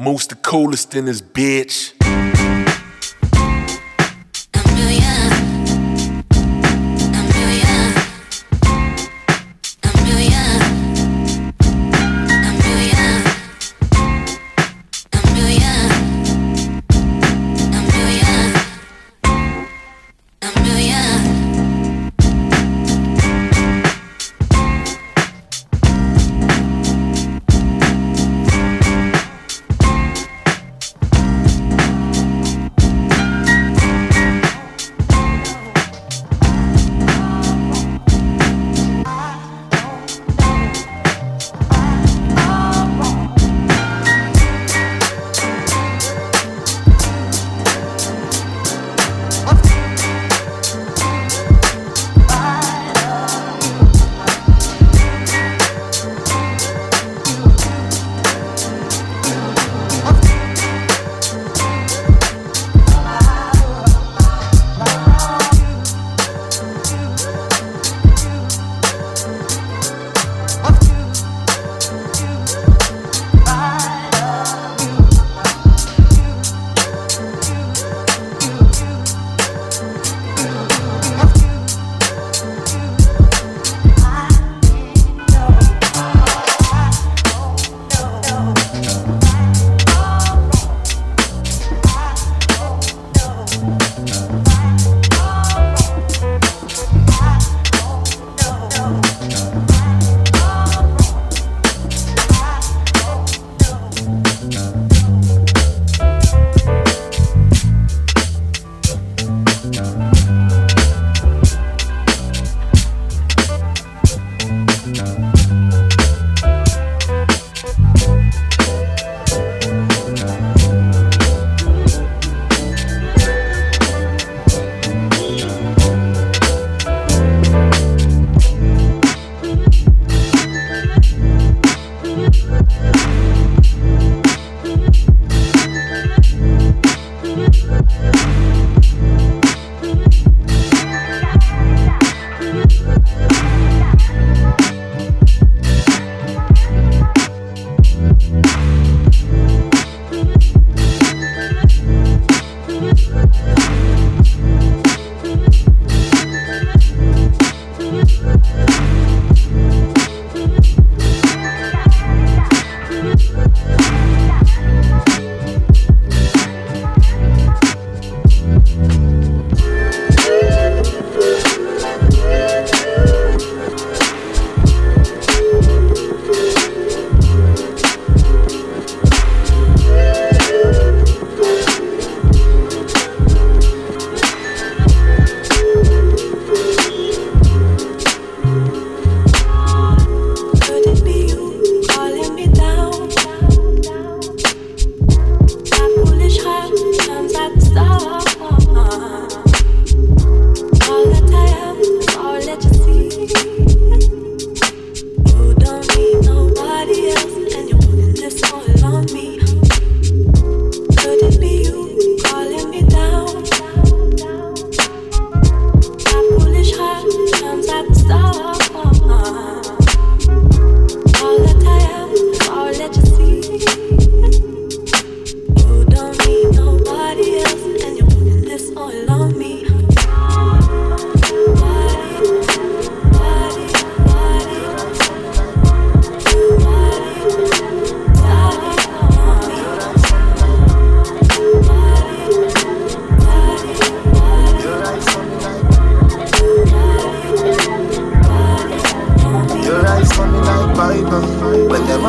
Most the coolest in this bitch.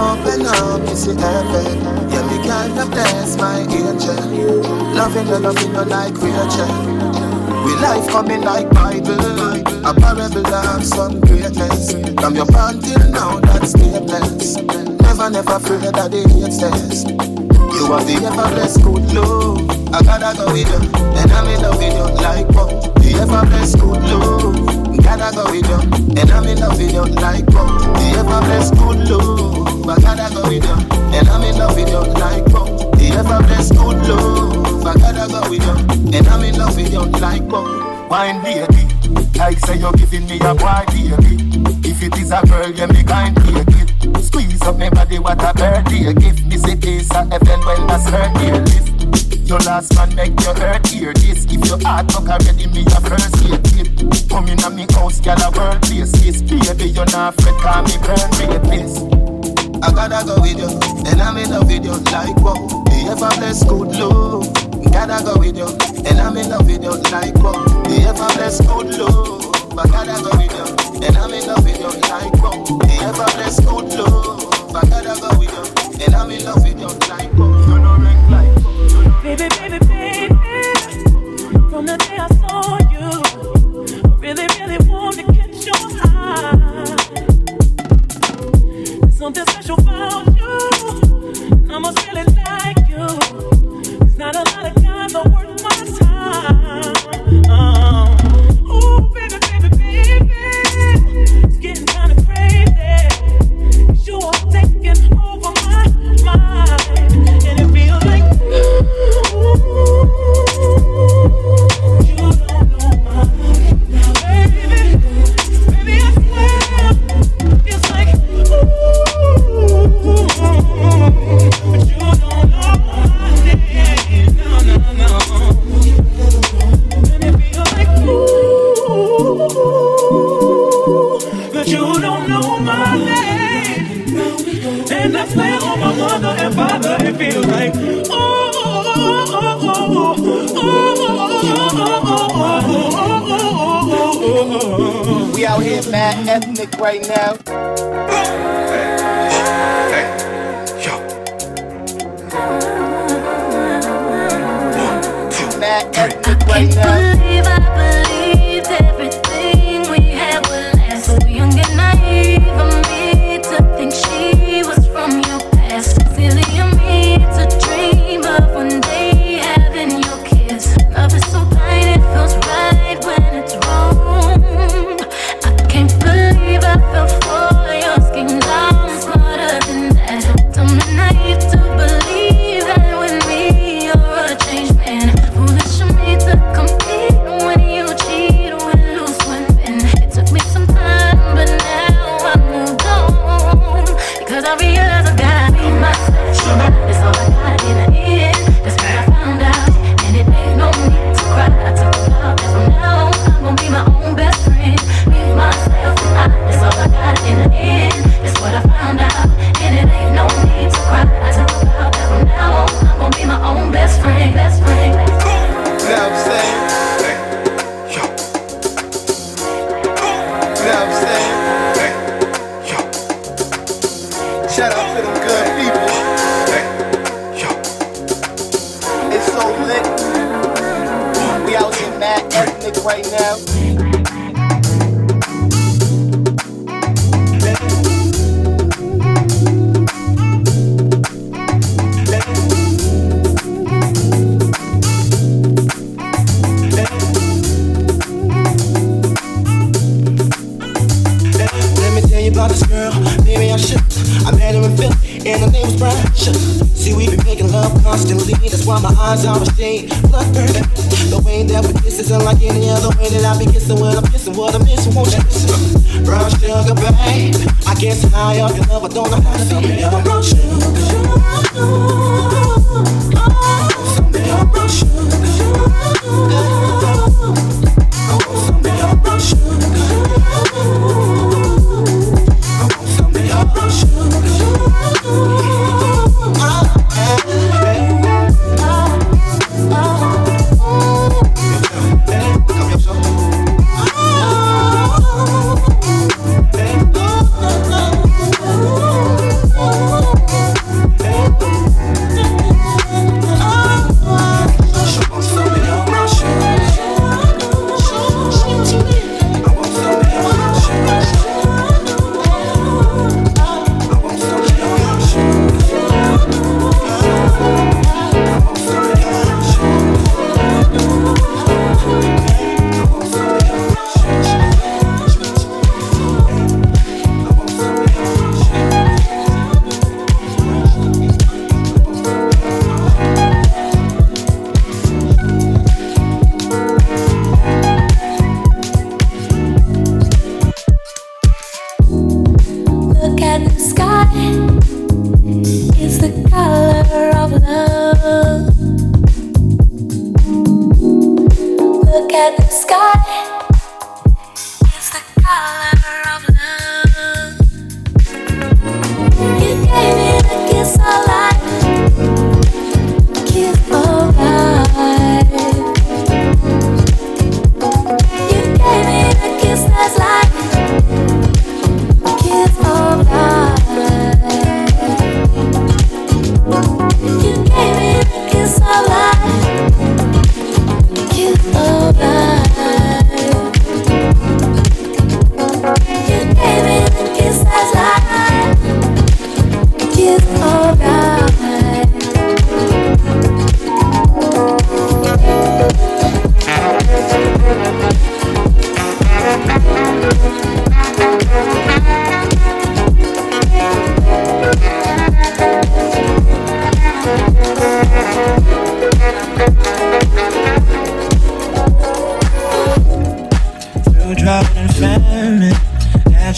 open up, you see heaven. Yeah, me kind of dance, my angel. Loving and loving you like Rachel. We life coming like Bible, a parable of some greatness. From your born till now, that's stateless. Never, never fear that the hates us. You are the ever blessed good Lord. I gotta go with you, and I'm in love with you like pop. The ever blessed good Lord. Gotta go with you, and I'm in love with you like pop. The ever blessed good Lord my gotta go with you. And I'm in love with you like boom. The ever blessed good love, I gotta go with you. And I'm in love with you like boom. Wine baby, like say you're giving me a wine baby. If it is a girl, you me kind take it. Squeeze up my body, what a birthday Give Me say this a heaven when that's her ear lift. Your last man make your hurt hear this. If your heart not already, me a first aid kit. Come in a me house, gyal a world place. This baby, you're not afraid, call me burn me this. I gotta go with you, and I'm in love with you like what? The ever blessed good love. Gotta go with you, and I'm in love with you like what? The ever blessed good love. I gotta go with you, and I'm in love with you like what? The ever blessed good love. I gotta go with you, and I'm in love with you like like Baby, baby, baby, from the day I and her name was See, we been making love constantly. That's why my eyes are a shade bloodthirsty. The way that we kiss is unlike any other way that I be kissing when I'm kissing what I'm missing. Won't you listen? Brown sugar, babe. I guess high up your love, I don't know how to feel me. I'm brown sugar. I'm brown sugar.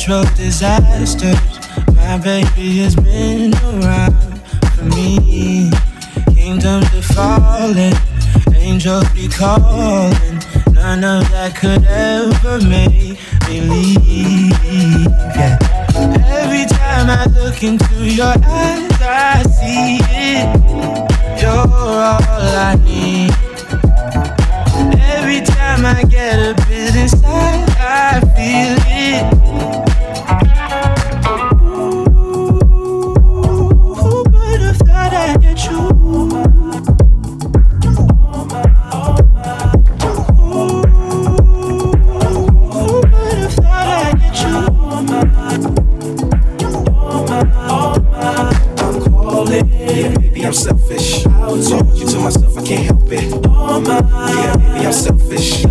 Natural disasters. My baby has been around for me. Kingdoms are falling, angels be calling. None of that could ever make me leave. Yeah. Every time I look into your eyes, I see it. You're all I need. Every time I get a bit inside, selfish. So I want you I'm selfish. I'll talk to myself, I can't help it. All my, yeah, maybe I'm selfish.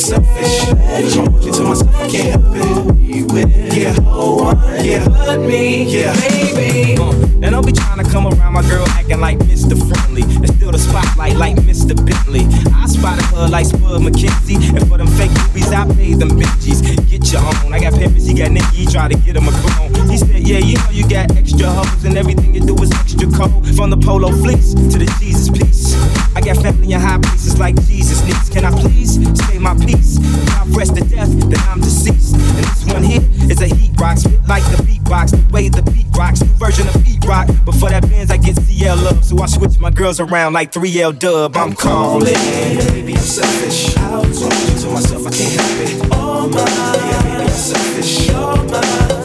Selfish. So I want you to myself, I can't help it. Yeah, no one yeah, but me, yeah, baby. Uh, and don't be trying to come around my girl acting like Mr. Friendly. It's still the spotlight like Mr. Bentley. I spotted her like Spud McKenzie. And for them fake movies, I paid them bitches. Get your own. I got pimpers, he got Nicky, try to get him a clone. He said, Yeah, you know you got extra hoes, and everything you do is extra cold. From the polo fleece to the Jesus piece. I got family in high places like Jesus needs. Can I please stay my peace? I rest to death, then I'm deceased. And this one here is a heat rock, spit like the beatbox, the way the beat rocks, new version of beat rock. But for that Benz, I get CL love, so I switch my girls around like 3L dub. I'm calling. Baby, I'm selfish. Out to myself, I can't help it. Oh my, yeah, baby, I'm selfish. You're my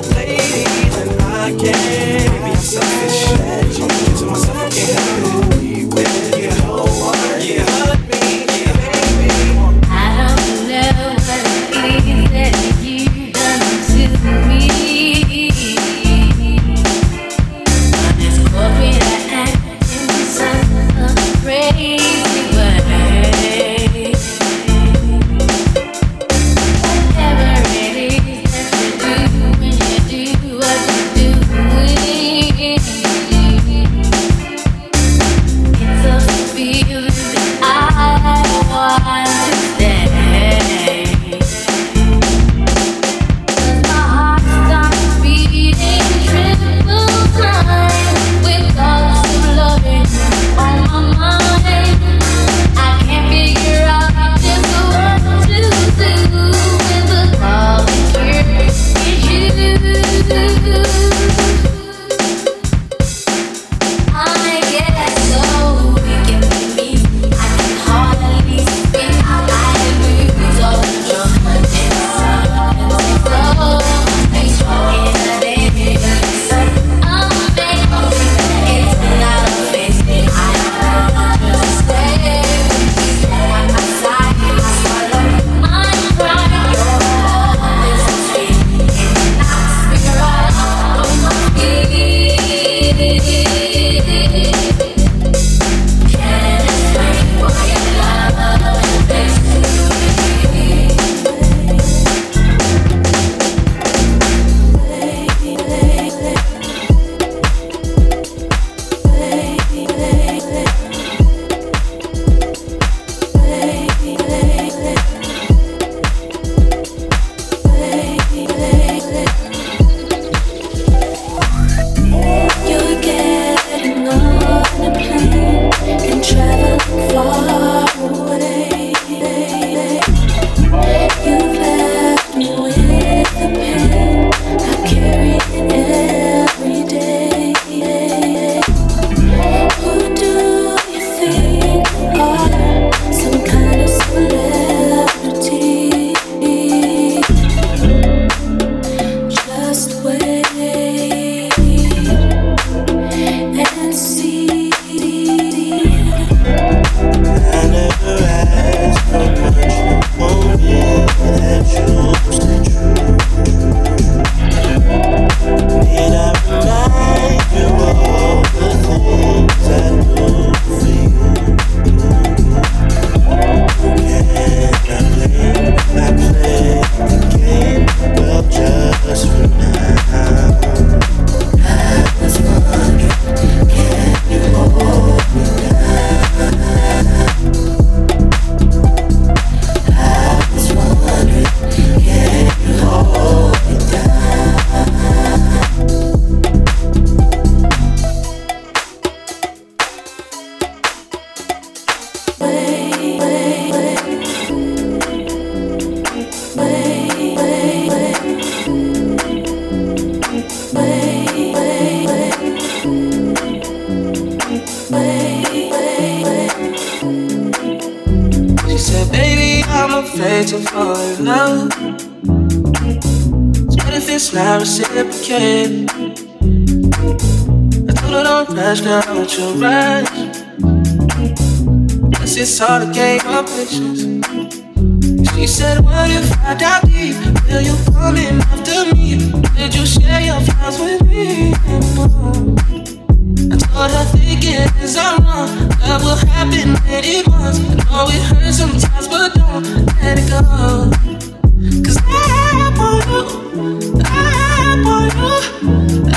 I can't. I'm selfish. To fall in love. What if it's not reciprocated? I told her don't rush now with your rush. Cause it's all a game of patience. She said, What if I die deep? Will you come in after me? Did you share your flights with me? I told thinking is wrong. Love will happen when it. I know it hurts sometimes, but don't let it go. Cause I want you, I want you,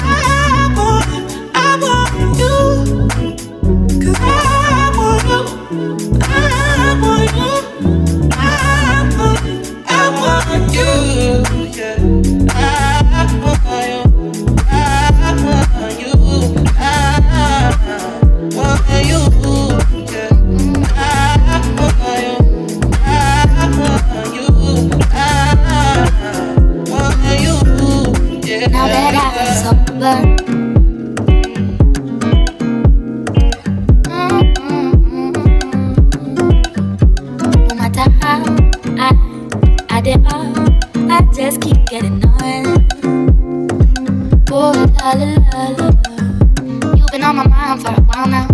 for a while now.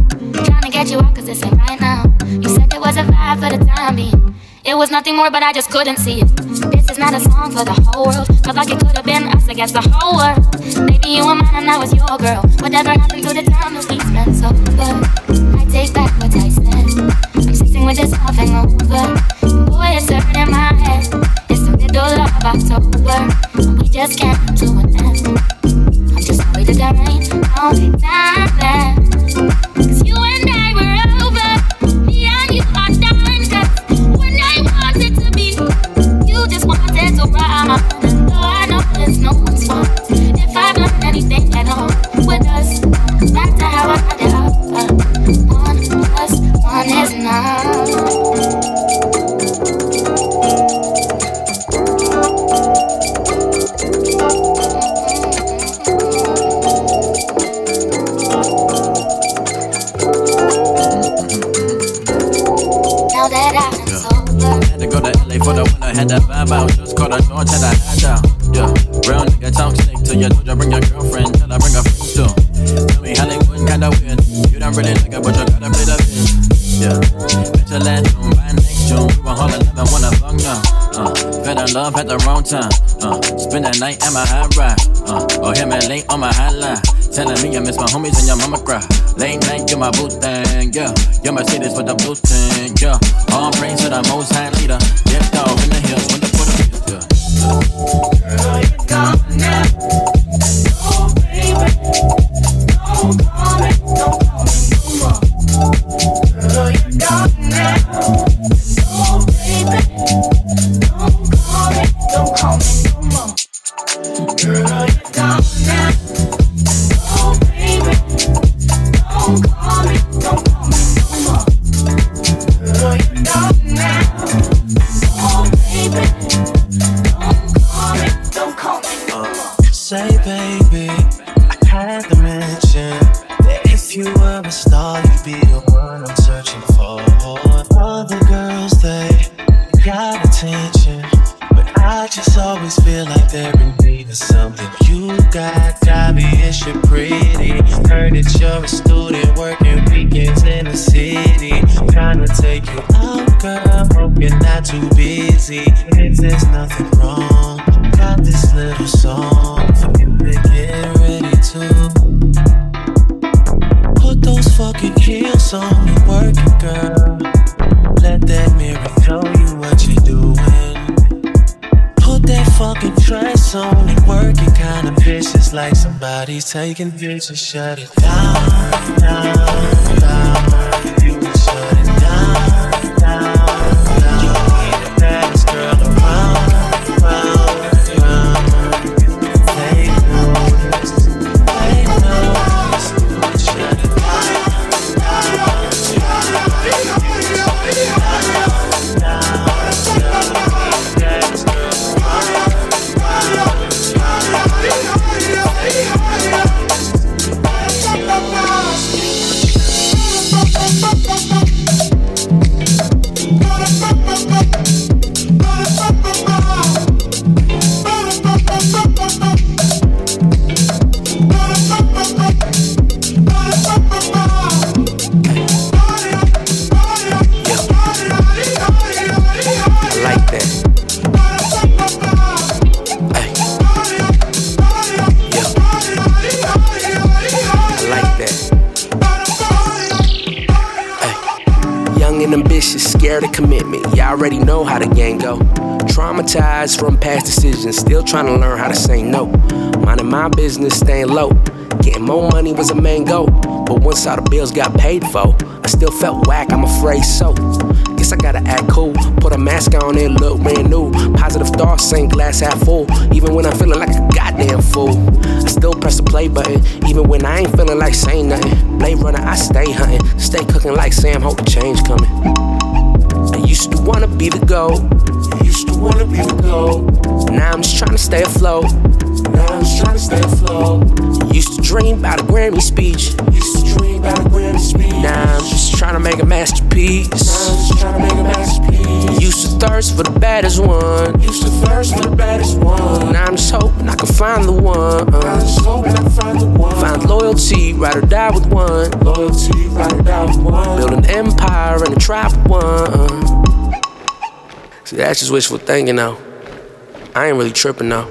Trying to get you out 'cause this ain't right now. You said it was a vibe for the time being. It was nothing more, but I just couldn't see it. This is not a song for the whole world. Felt like it could have been us against the whole world. Maybe you were mine and I was your girl. Whatever happened to the time that we spent sober? I take back what I said. I'm sitting with this nothing over. Boy, it's hurting my head. It's the middle of October. We just can't do an end. No time had that vibe out. Just caught a George, had a hat down. Yeah, real nigga talk you told your girlfriend, at the wrong time. Uh, spend the night at my high ride. Uh, or hit me late on my hotline. Telling me I miss my homies and your mama cry. Late night, you my boo thing, yeah. Your Mercedes with the blue thing, yeah. All praise to the most high leader. Dipped off in the hills when the put yeah. Heels on and work it, girl. Let that mirror tell you what you're doing. Put that fucking dress on and work it kinda vicious like somebody's taking pictures. Shut it down, down, down. Decisions, still trying to learn how to say no. Minding my business, staying low. Getting more money was a main goal. But once all the bills got paid for, I still felt whack, I'm afraid so. Guess I gotta act cool. Put a mask on and look brand new. Positive thoughts, same glass half full. Even when I'm feeling like a goddamn fool. I still press the play button. Even when I ain't feeling like saying nothing. Blade runner, I stay hunting. Stay cooking like Sam, hope the change coming. Used to wanna be the GOAT. Used to wanna be the GOAT. Now I'm just trying to stay afloat. Now I'm just trying to stay afloat. Used to dream about a Grammy speech. Used to dream about a Grammy speech. Now I'm just trying to make a masterpiece. Now I'm just trying to make a masterpiece. Used to thirst for the baddest one. Used to thirst for the baddest one. Now I'm just hoping I can find the one. Now I'm just hoping I can find the one. Find loyalty, ride or die with one. Loyalty, ride or die with one. Build an empire and a tribe with one. See, that's just wishful thinking though. I ain't really tripping though.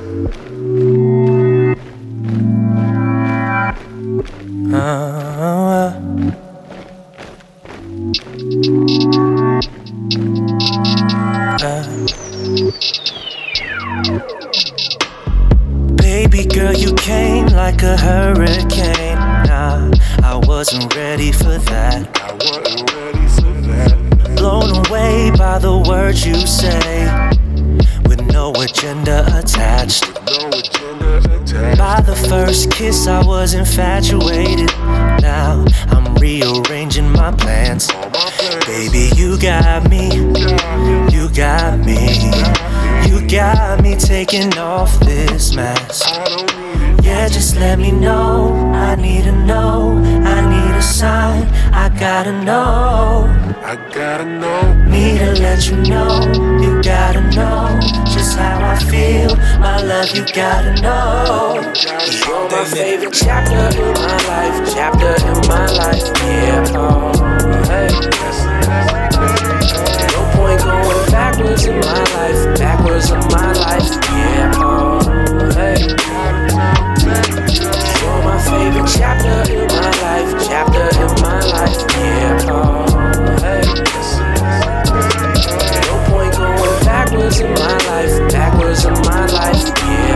Baby girl, you came like a hurricane. Nah, I wasn't ready for that. I wasn't ready. Away by the words you say, with no agenda attached. By the first kiss, I was infatuated. Now I'm rearranging my plans. Baby, you got me. You got me. You got me taking off this mask. Yeah, just let me know. I need to know. I need sign. I gotta know. I gotta know. Me to let you know. You gotta know just how I feel. My love, you gotta know. You're my favorite chapter in my life, chapter in my life, yeah. Oh, hey. No point going backwards in my life, backwards in my life, yeah. Oh, hey. You're my favorite chapter in my life, chapter in my life, yeah. Oh, hey. No point going backwards in my life, backwards in my life, yeah.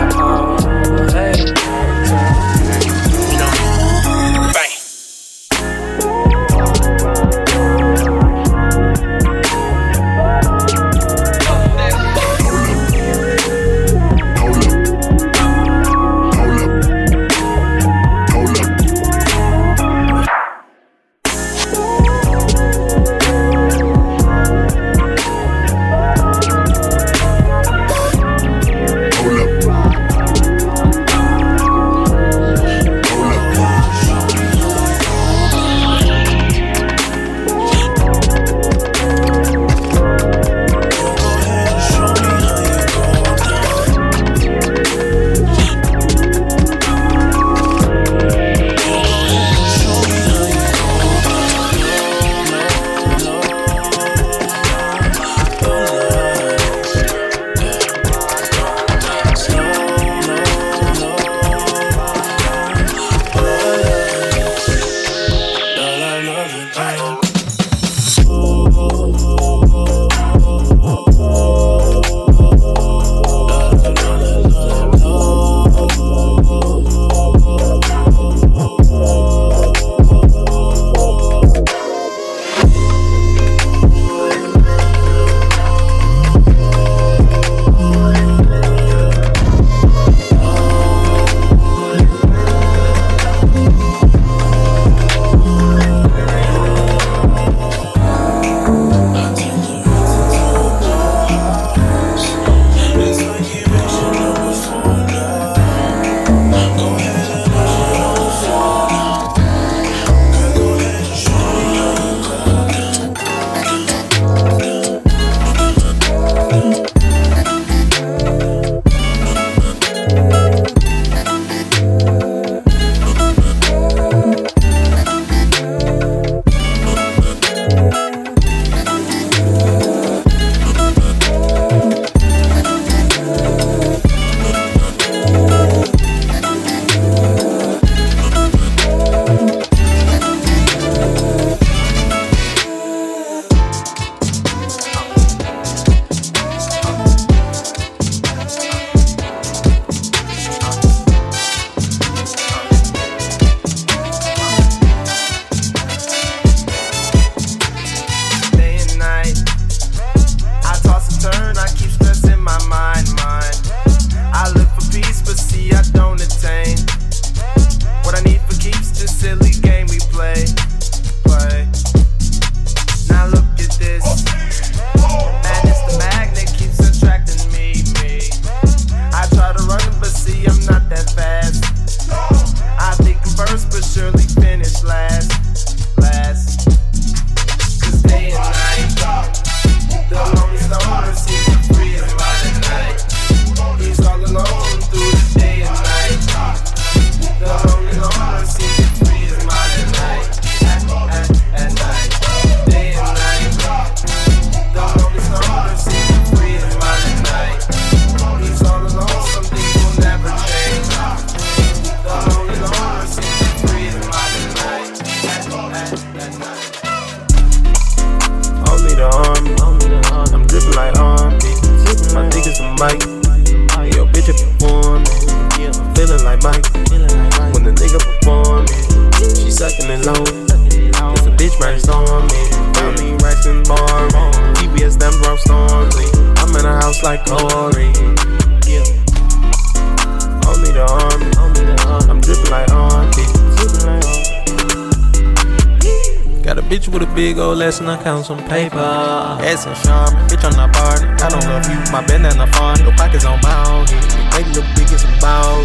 Lesson, I count some paper. Ass and charm, bitch, I'm not party. I don't love you, my bandana fun. Your pockets on bound. Make look big as some ball.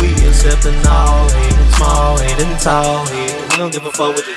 We accepting all head, small head and tall head. We don't give a fuck what your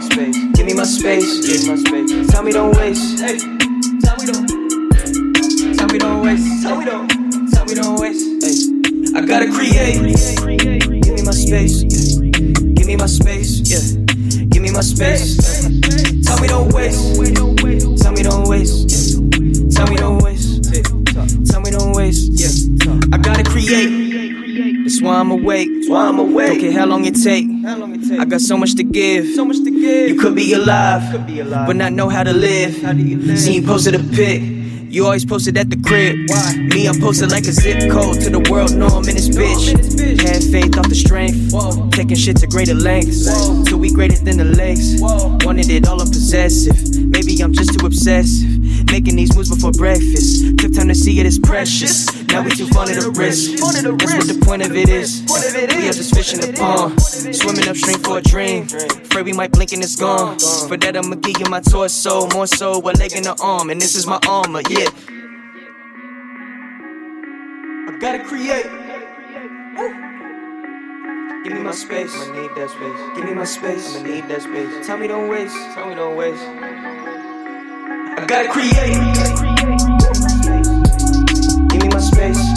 space. Give me my space. Give me my space. Tell me don't waste. Tell me don't. Tell me don't waste. Tell me don't. Tell me don't waste. Hey. I gotta create. Give me my space. Give me my space. Yeah. Give me my space. Tell me don't waste. Tell me don't waste. Tell me don't waste. Tell me don't waste. Yeah. I gotta create. That's why I'm awake. Why I'm awake. Don't care how long it take. I got so much to give. So much to give. You could be alive, could be alive. but not know how to live. How do you live? See you posted a pic. You always posted at the crib. Why? Me, I'm posted like a zip code to the world. No, I'm in this bitch. Had faith off the strength. Whoa. Taking shit to greater lengths. Whoa. Till we greater than the legs. Whoa. Wanted it all, I'm possessive. Maybe I'm just too obsessive. Making these moves before breakfast. Took time to see it as precious. Now we too fond of the risk. That's what the point of it is. We are just fishing the pond. Swimming upstream for a dream. Afraid we might blink and it's gone. For that, I'ma give you my torso. More so, a leg and an arm. And this is my armor, yeah. I gotta create. Give me my space. I need that space. Give me my space. I need that space. Tell me don't waste. Tell me don't waste. I gotta create. Me my space.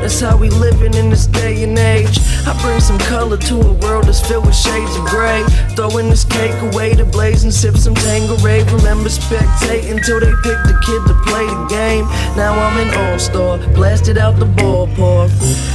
That's how we living in this day and age. I bring some color to a world that's filled with shades of gray. Throwing this cake away to blaze and sip some Tangeray. Remember spectate until they pick the kid to play the game. Now I'm an all-star, blasted out the ballpark.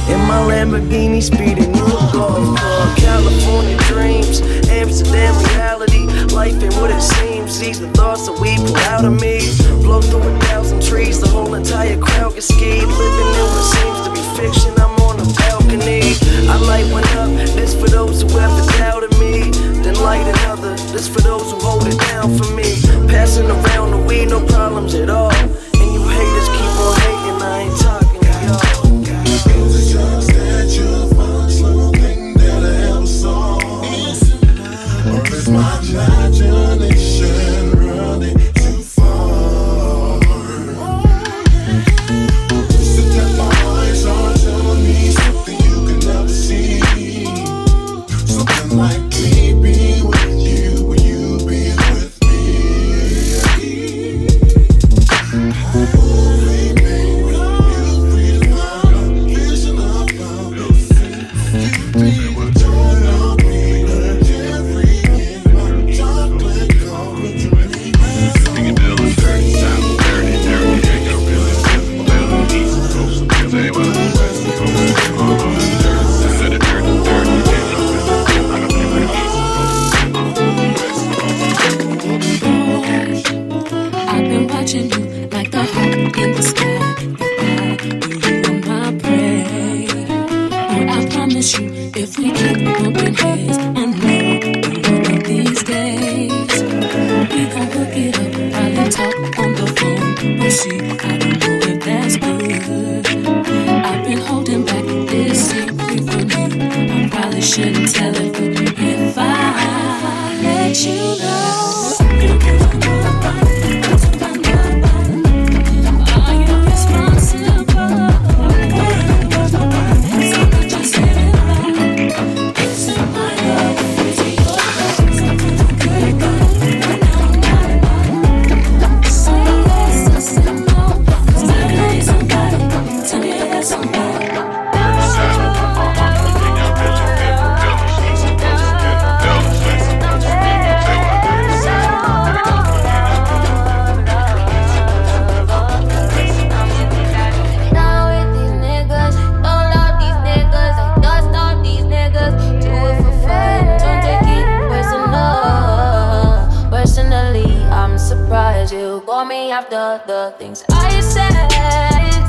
In my Lamborghini speeding you a golf. California dreams, Amsterdam reality. Life ain't what it seems. MCs the thoughts that we pull out of me. Blow through a thousand trees, the whole entire crowd gets skied. Living in what seems to be fiction, I'm on a balcony. I light one up, this for those who have the doubt of me. Then light another, this for those who hold it down for me. Passing around the weed, no problems at all. And you haters keep on hating, I ain't tired. after the things I said.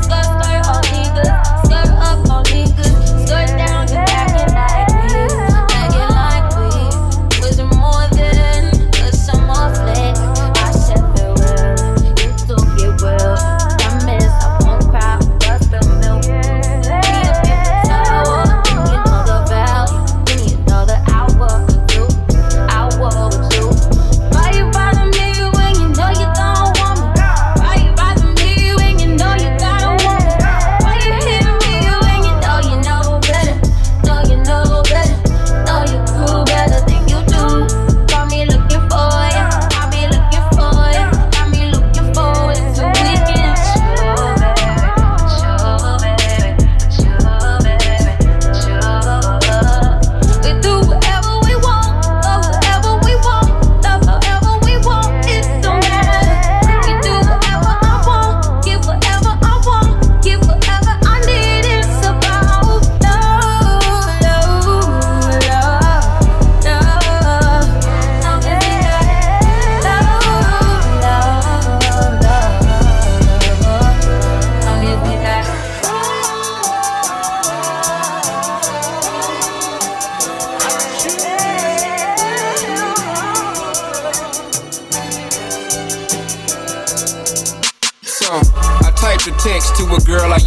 Skirt, skirt, all skirt up.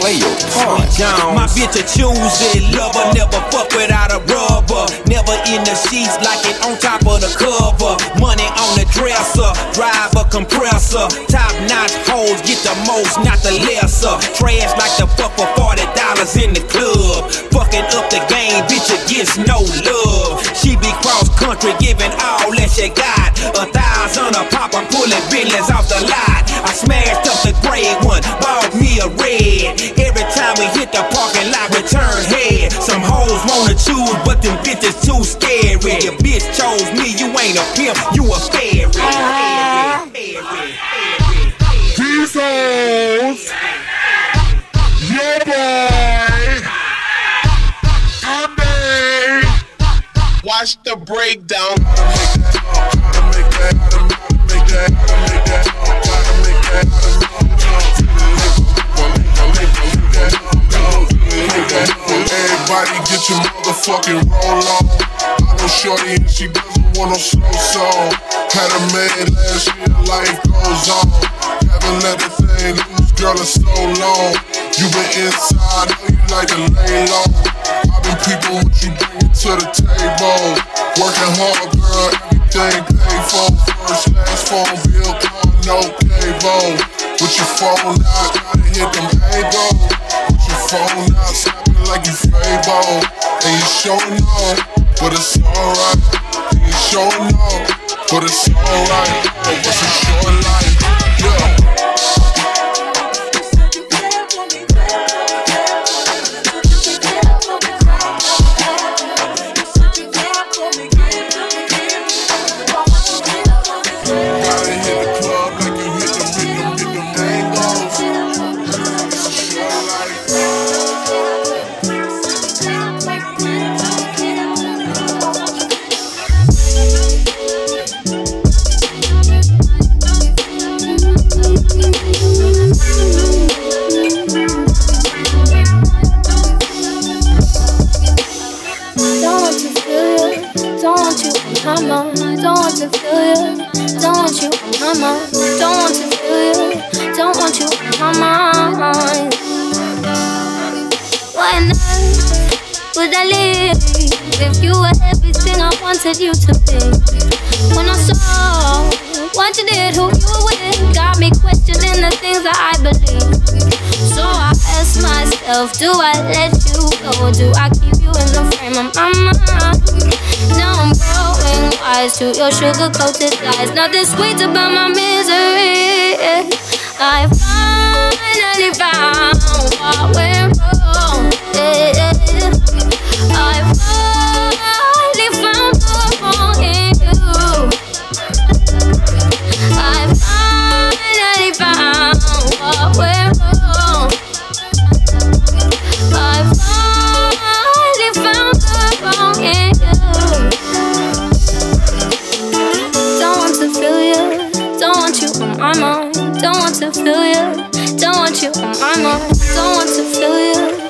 Play your part. My bitch a choosy lover, never fuck without a rubber. Never in the sheets like it on top of the cover. Money on the dresser, drive a compressor. Top notch hoes get the most, not the lesser. Trash like the fuck for forty dollars in the club. Fucking up the game, bitch against no love. She be cross country, giving all that she got. A thousand a pop, I'm pulling billions off the lot. I smashed up the gray one, bought me a red. Every time we hit the parking lot, we turn head. Some hoes wanna choose, but them bitches too scary. Your bitch chose me, you ain't a pimp, you a fairy. These hoes, your boy, and me. Watch the breakdown. Everybody get your motherfucking roll on. I know Shorty and she doesn't want no slow song. Had a man last year, life goes on. Haven't let the thing loose, girl, in so long. You been inside, know you like to lay low. I've been people what you bring to the table. Working hard, girl, everything paid for. First, last phone bill, no cable. With your phone out, gotta hit them angles. Phone out, snapping like you Fable. And you showing off, but it's alright. And you showing off, but it's alright. But it's a short life, would I live if you were everything I wanted you to be? When I saw what you did, who you were with, got me questioning the things that I believe. So I ask myself, do I let you go? Do I keep you in the frame of my mind? Now I'm growing wise to your sugar coated lies. Nothing sweet about my misery. I finally found what went wrong. Yeah. Don't want to feel you, don't want you on my mind. Don't want to feel you